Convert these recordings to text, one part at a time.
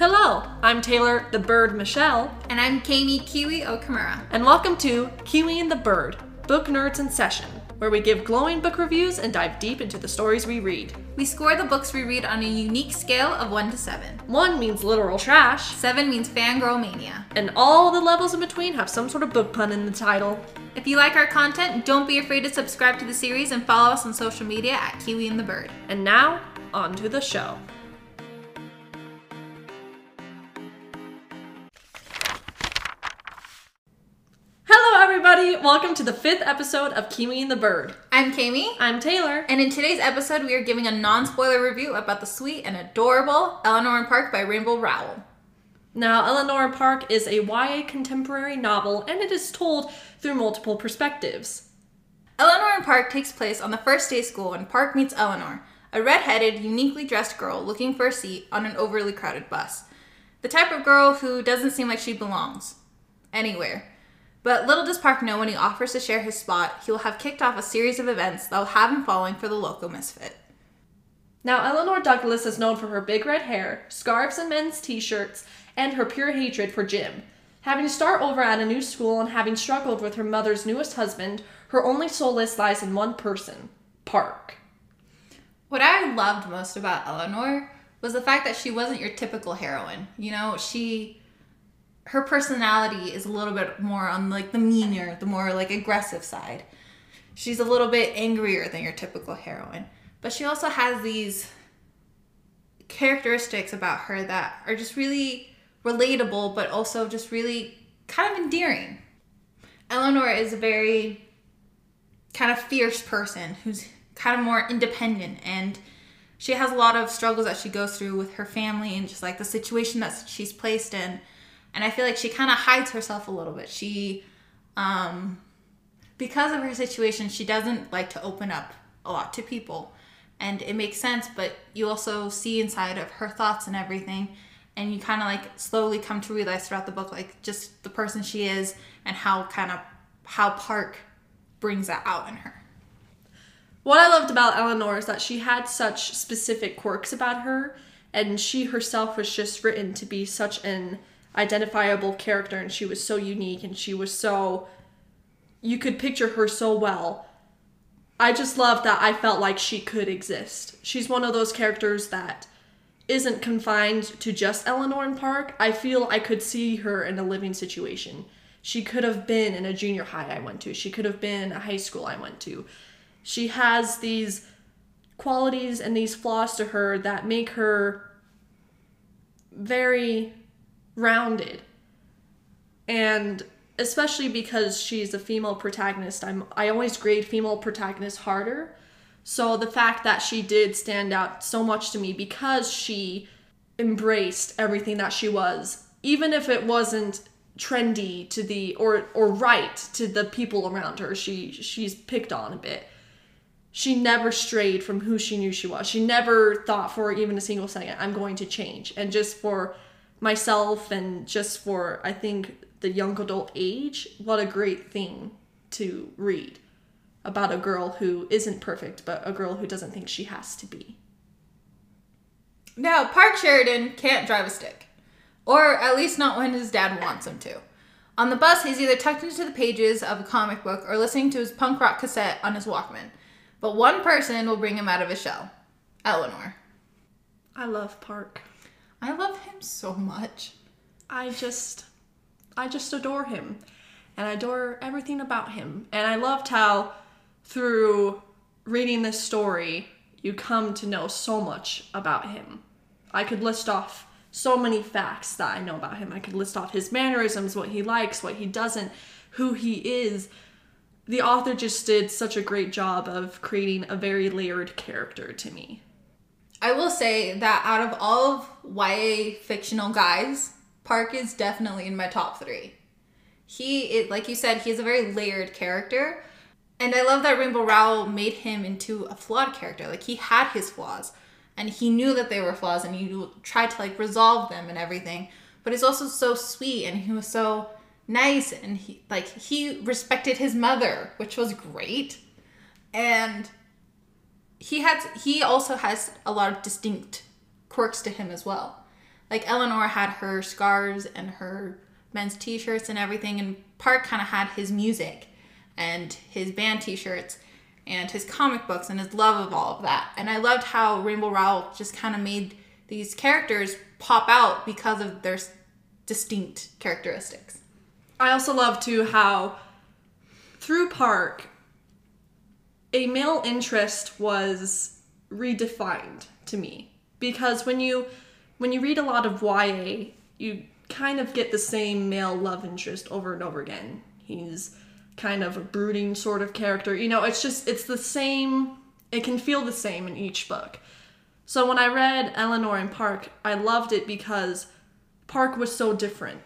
Hello, I'm Taylor the Bird Michelle, And I'm Kami Kiwi Okamura. and welcome to Kiwi and the Bird, Book Nerds in Session, where we give glowing book reviews and dive deep into the stories we read. We score the books we read on a unique scale of 1 to 7. One means literal trash, 7 means fangirl mania. and all the levels in between have some sort of book pun in the title. If you like our content, don't be afraid to subscribe to the series and follow us on social media at Kiwi and the Bird. And now, on to the show. Everybody! Welcome to the fifth episode of Kiwi and the Bird. I'm Kami, I'm Taylor. and in today's episode, we are giving a non spoiler review about the sweet and adorable Eleanor and Park by Rainbow Rowell. Now, Eleanor and Park is a YA contemporary novel, and it is told through multiple perspectives. Eleanor and Park takes place on the first day of school when Park meets Eleanor, a red-headed, uniquely dressed girl looking for a seat on an overly crowded bus. The type of girl who doesn't seem like she belongs anywhere. But little does Park know when he offers to share his spot, he will have kicked off a series of events that will have him falling for the local misfit. Now, Eleanor Douglas is known for her big red hair, scarves and men's t shirts, and her pure hatred for gym. Having to start over at a new school and having struggled with her mother's newest husband, her only solace lies in one person Park. What I loved most about Eleanor was the fact that she wasn't your typical heroine. You know, she her personality is a little bit more on like the meaner, the more like aggressive side. She's a little bit angrier than your typical heroine. But she also has these characteristics about her that are just really relatable but also just really kind of endearing. Eleanor is a very kind of fierce person who's kind of more independent and she has a lot of struggles that she goes through with her family and just like the situation that she's placed in and i feel like she kind of hides herself a little bit. She um because of her situation she doesn't like to open up a lot to people. And it makes sense but you also see inside of her thoughts and everything. And you kind of like slowly come to realize throughout the book like just the person she is and how kind of how park brings that out in her. What I loved about Eleanor is that she had such specific quirks about her, and she herself was just written to be such an identifiable character, and she was so unique, and she was so. You could picture her so well. I just love that I felt like she could exist. She's one of those characters that isn't confined to just Eleanor and Park. I feel I could see her in a living situation. She could have been in a junior high I went to. She could have been a high school I went to she has these qualities and these flaws to her that make her very rounded and especially because she's a female protagonist i'm i always grade female protagonists harder so the fact that she did stand out so much to me because she embraced everything that she was even if it wasn't trendy to the or or right to the people around her she she's picked on a bit she never strayed from who she knew she was. She never thought for even a single second, I'm going to change. And just for myself and just for, I think, the young adult age, what a great thing to read about a girl who isn't perfect, but a girl who doesn't think she has to be. Now, Park Sheridan can't drive a stick, or at least not when his dad wants him to. On the bus, he's either tucked into the pages of a comic book or listening to his punk rock cassette on his Walkman. But one person will bring him out of his shell Eleanor. I love Park. I love him so much. I just I just adore him. And I adore everything about him. And I loved how through reading this story you come to know so much about him. I could list off so many facts that I know about him. I could list off his mannerisms, what he likes, what he doesn't, who he is. The author just did such a great job of creating a very layered character to me. I will say that out of all of YA fictional guys, Park is definitely in my top three. He, it, like you said, he's a very layered character. And I love that Rainbow Rowell made him into a flawed character. Like he had his flaws and he knew that they were flaws and he tried to like resolve them and everything. But he's also so sweet and he was so nice and he like he respected his mother, which was great. And he had he also has a lot of distinct quirks to him as well. Like Eleanor had her scarves and her men's t-shirts and everything and Park kind of had his music and his band t-shirts and his comic books and his love of all of that. And I loved how Rainbow Rowell just kind of made these characters pop out because of their distinct characteristics. I also love too how through Park a male interest was redefined to me because when you when you read a lot of YA, you kind of get the same male love interest over and over again. He's kind of a brooding sort of character. You know, it's just it's the same it can feel the same in each book. So when I read Eleanor and Park, I loved it because Park was so different.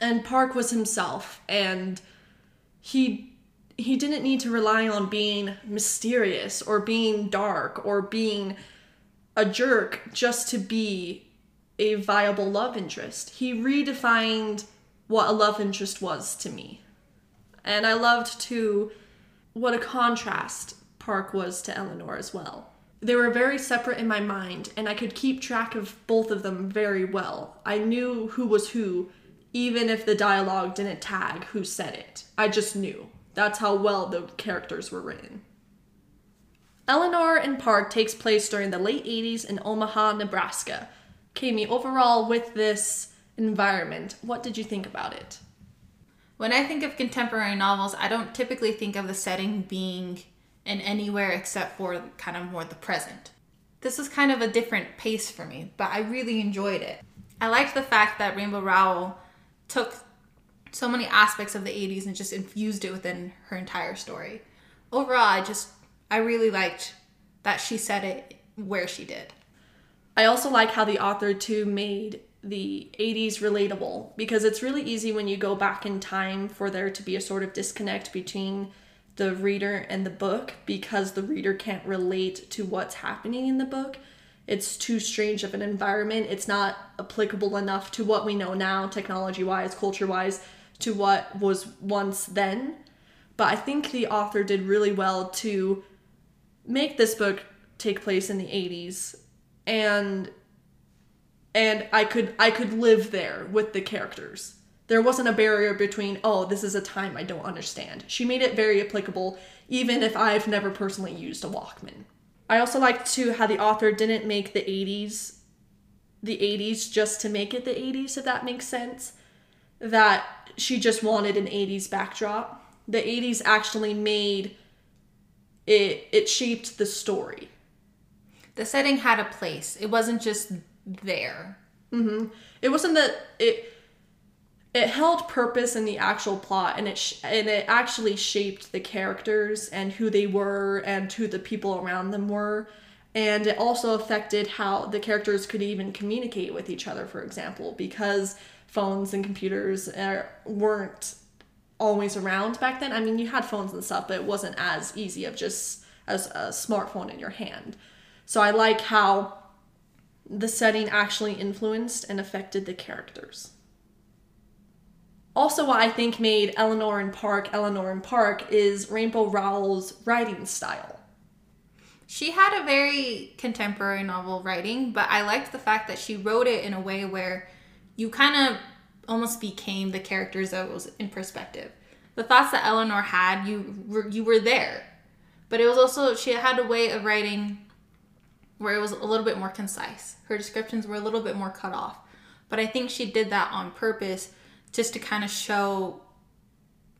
And Park was himself and he he didn't need to rely on being mysterious or being dark or being a jerk just to be a viable love interest. He redefined what a love interest was to me. And I loved to what a contrast Park was to Eleanor as well. They were very separate in my mind, and I could keep track of both of them very well. I knew who was who, even if the dialogue didn't tag who said it. I just knew. That's how well the characters were written. Eleanor and Park takes place during the late 80s in Omaha, Nebraska. Kami, overall, with this environment, what did you think about it? When I think of contemporary novels, I don't typically think of the setting being in anywhere except for kind of more the present. This was kind of a different pace for me, but I really enjoyed it. I liked the fact that Rainbow Rowell took so many aspects of the 80s and just infused it within her entire story. Overall, I just, I really liked that she said it where she did. I also like how the author too made the 80s relatable because it's really easy when you go back in time for there to be a sort of disconnect between the reader and the book because the reader can't relate to what's happening in the book. It's too strange of an environment. It's not applicable enough to what we know now, technology wise, culture wise, to what was once then. But I think the author did really well to make this book take place in the 80s and and I could I could live there with the characters. There wasn't a barrier between, oh, this is a time I don't understand. She made it very applicable, even if I've never personally used a Walkman. I also liked too how the author didn't make the 80s the 80s just to make it the 80s, if that makes sense. That she just wanted an 80s backdrop. The 80s actually made it it shaped the story. The setting had a place. It wasn't just there. Mm-hmm. It wasn't that it it held purpose in the actual plot and it sh- and it actually shaped the characters and who they were and who the people around them were and it also affected how the characters could even communicate with each other for example because phones and computers weren't always around back then. I mean you had phones and stuff but it wasn't as easy of just as a smartphone in your hand. So i like how the setting actually influenced and affected the characters. Also, what I think made Eleanor and Park Eleanor and Park is Rainbow Rowell's writing style. She had a very contemporary novel writing, but I liked the fact that she wrote it in a way where you kind of almost became the characters that was in perspective. The thoughts that Eleanor had, you were, you were there, but it was also she had a way of writing where it was a little bit more concise. Her descriptions were a little bit more cut off, but I think she did that on purpose just to kind of show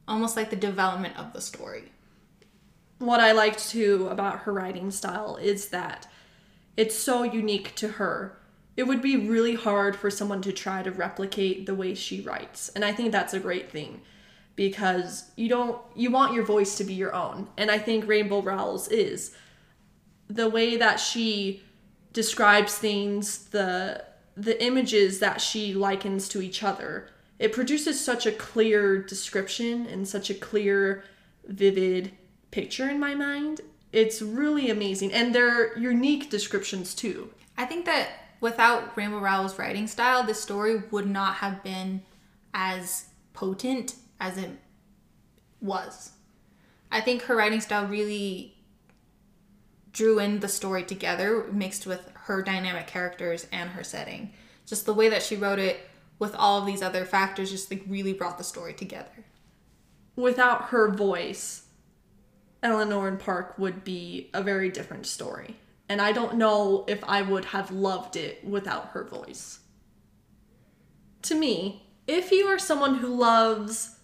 almost like the development of the story. What I liked too about her writing style is that it's so unique to her. It would be really hard for someone to try to replicate the way she writes. And I think that's a great thing because you don't you want your voice to be your own. And I think Rainbow Rowell's is the way that she describes things, the the images that she likens to each other, it produces such a clear description and such a clear, vivid picture in my mind. It's really amazing. And they're unique descriptions too. I think that without Rainbow Rowell's writing style, this story would not have been as potent as it was. I think her writing style really drew in the story together, mixed with her dynamic characters and her setting. Just the way that she wrote it with all of these other factors just like really brought the story together. Without her voice, Eleanor and Park would be a very different story. And I don't know if I would have loved it without her voice. To me, if you are someone who loves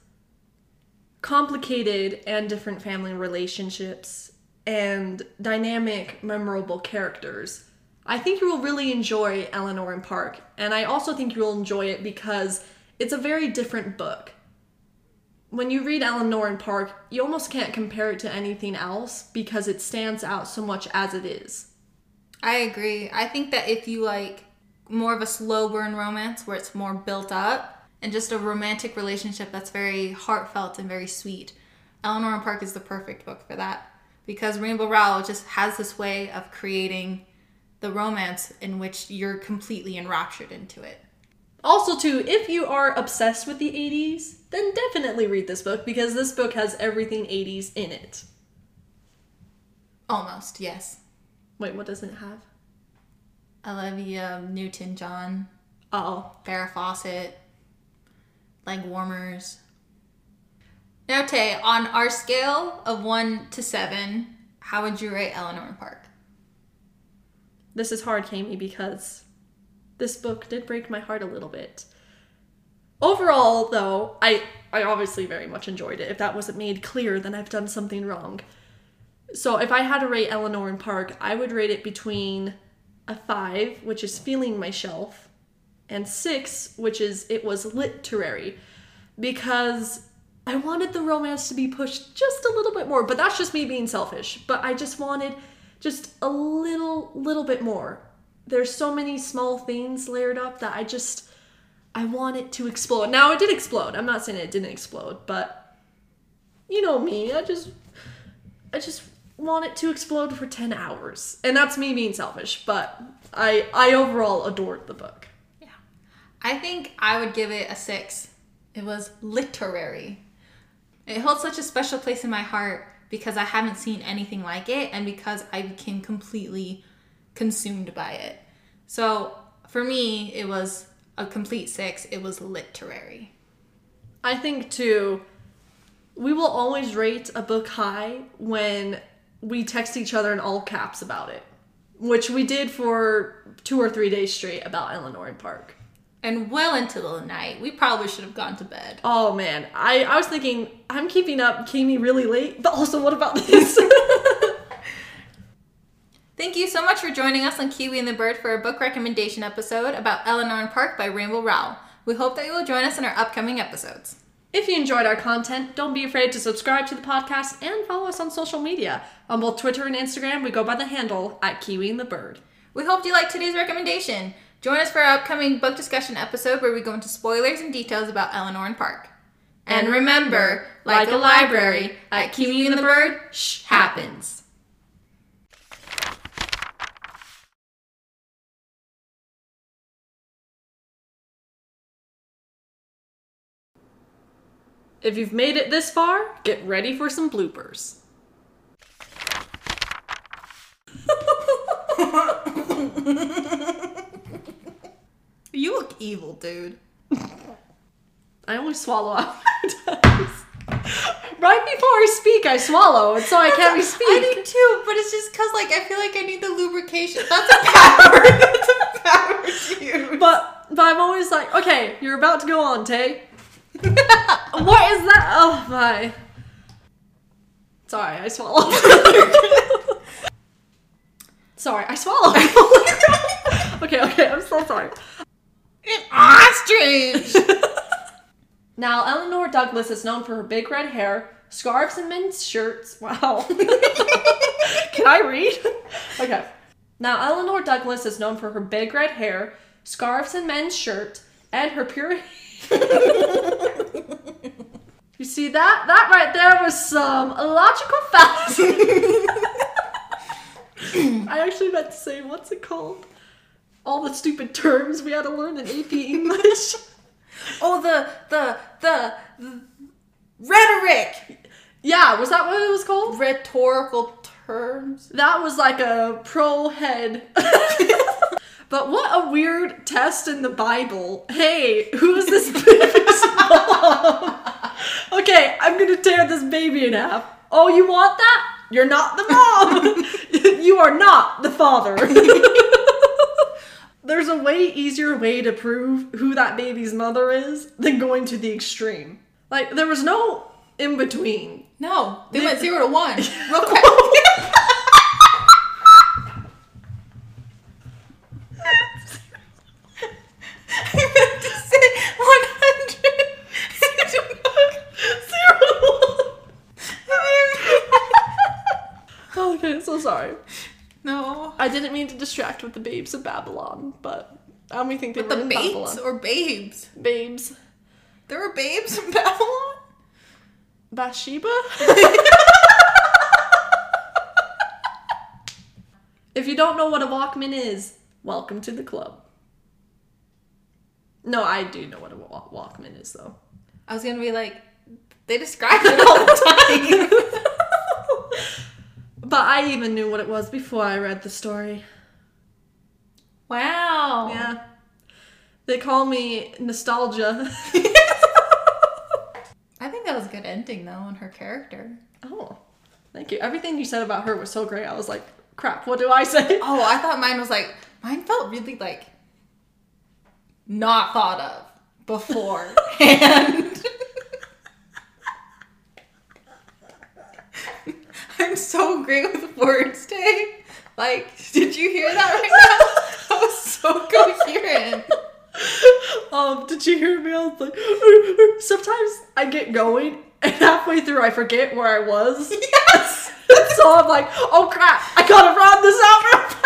complicated and different family relationships and dynamic, memorable characters, I think you will really enjoy Eleanor and Park. And I also think you will enjoy it because it's a very different book. When you read Eleanor and Park, you almost can't compare it to anything else because it stands out so much as it is. I agree. I think that if you like more of a slow burn romance where it's more built up and just a romantic relationship that's very heartfelt and very sweet, Eleanor and Park is the perfect book for that because Rainbow Rowell just has this way of creating the romance in which you're completely enraptured into it. Also, too, if you are obsessed with the 80s, then definitely read this book because this book has everything 80s in it. Almost, yes. Wait, what does it have? Olivia Newton John, Oh, Farrah Fawcett, leg warmers. Now, Tay, on our scale of one to seven, how would you rate Eleanor Park? this is hard, Kami, because this book did break my heart a little bit. Overall, though, I I obviously very much enjoyed it. If that wasn't made clear, then I've done something wrong. So if I had to rate Eleanor and Park, I would rate it between a five, which is feeling my shelf, and six, which is it was literary, because I wanted the romance to be pushed just a little bit more. But that's just me being selfish. But I just wanted just a little little bit more. There's so many small things layered up that I just I want it to explode. Now it did explode. I'm not saying it didn't explode, but you know me. I just I just want it to explode for 10 hours. And that's me being selfish, but I I overall adored the book. Yeah. I think I would give it a six. It was literary. It holds such a special place in my heart because I haven't seen anything like it and because I became completely consumed by it. So for me, it was a complete six. It was literary. I think too we will always rate a book high when we text each other in all caps about it, which we did for two or three days straight about Eleanor and Park. And well into the night, we probably should have gone to bed. Oh man, I, I was thinking I'm keeping up Kami really late, but also what about this? Thank you so much for joining us on Kiwi and the Bird for a book recommendation episode about Eleanor and Park by Rainbow Rowell. We hope that you will join us in our upcoming episodes. if you enjoyed our content, don't be afraid to subscribe to the podcast and follow us on social media. On both Twitter and Instagram, we go by the handle at Kiwi and the Bird. We hope you liked today's recommendation. Join us for our upcoming book discussion episode where we go into spoilers and details about Eleanor and Park. And remember, like, a library, at Kiwi and the Bird, shh happens. If you've made it this far, get ready for some bloopers. You look evil, dude. I only swallow after. Right before I speak, I swallow, and so I can't be speak. I do too, but it's just because like I feel like I need the lubrication. That's a power. That's a power to you. But but I'm always like, okay, you're about to go on, Tay. what is that? Oh my. Sorry, I swallowed. sorry, I swallowed. okay, okay, I'm so sorry. An ostrich. Now, Eleanor Douglas is known for her big red hair, scarves and men's shirts. Wow. Can I read? okay. Now, Eleanor Douglas is known for her big red hair, scarves and men's shirt, and her pure. You see that? That right there was some logical fallacy. I actually meant to say, what's it called? All the stupid terms we had to learn in AP English. Oh, the the the, the rhetoric, yeah, was that what it was called? rhetorical terms. That was like a pro head. but what a weird test in the Bible. Hey, who's this baby's mom? Okay, I'm gonna tear this baby in half. Oh, you want that? You're not the mom. you are not the father. There's a way easier way to prove who that baby's mother is than going to the extreme. Like, there was no in between. No, they went zero to one real quick. I meant to say one hundred. Okay, so sorry. No, I didn't mean to distract with the babes of Babylon, but um, I only think they with were the in babes Babylon. or babes. babes. There were babes in Babylon. Bathsheba? if you don't know what a Walkman is, welcome to the club. No, I do know what a Walkman is, though. I was gonna be like, they describe it all the time. But I even knew what it was before I read the story. wow. Yeah. They call me Nostalgia. I think that was a good ending though on her character. oh, thank you. Everything you said about her was so great. I was like, crap, what do I say? Oh, I thought mine was like mine felt really like not thought of beforehand. I'm so great with words today. Like, did you hear that right now? I was so coherent. Um, did you hear me? I was like, sometimes I get going and halfway through I forget where I was. Yes. so I'm like, oh crap, I gotta run this out real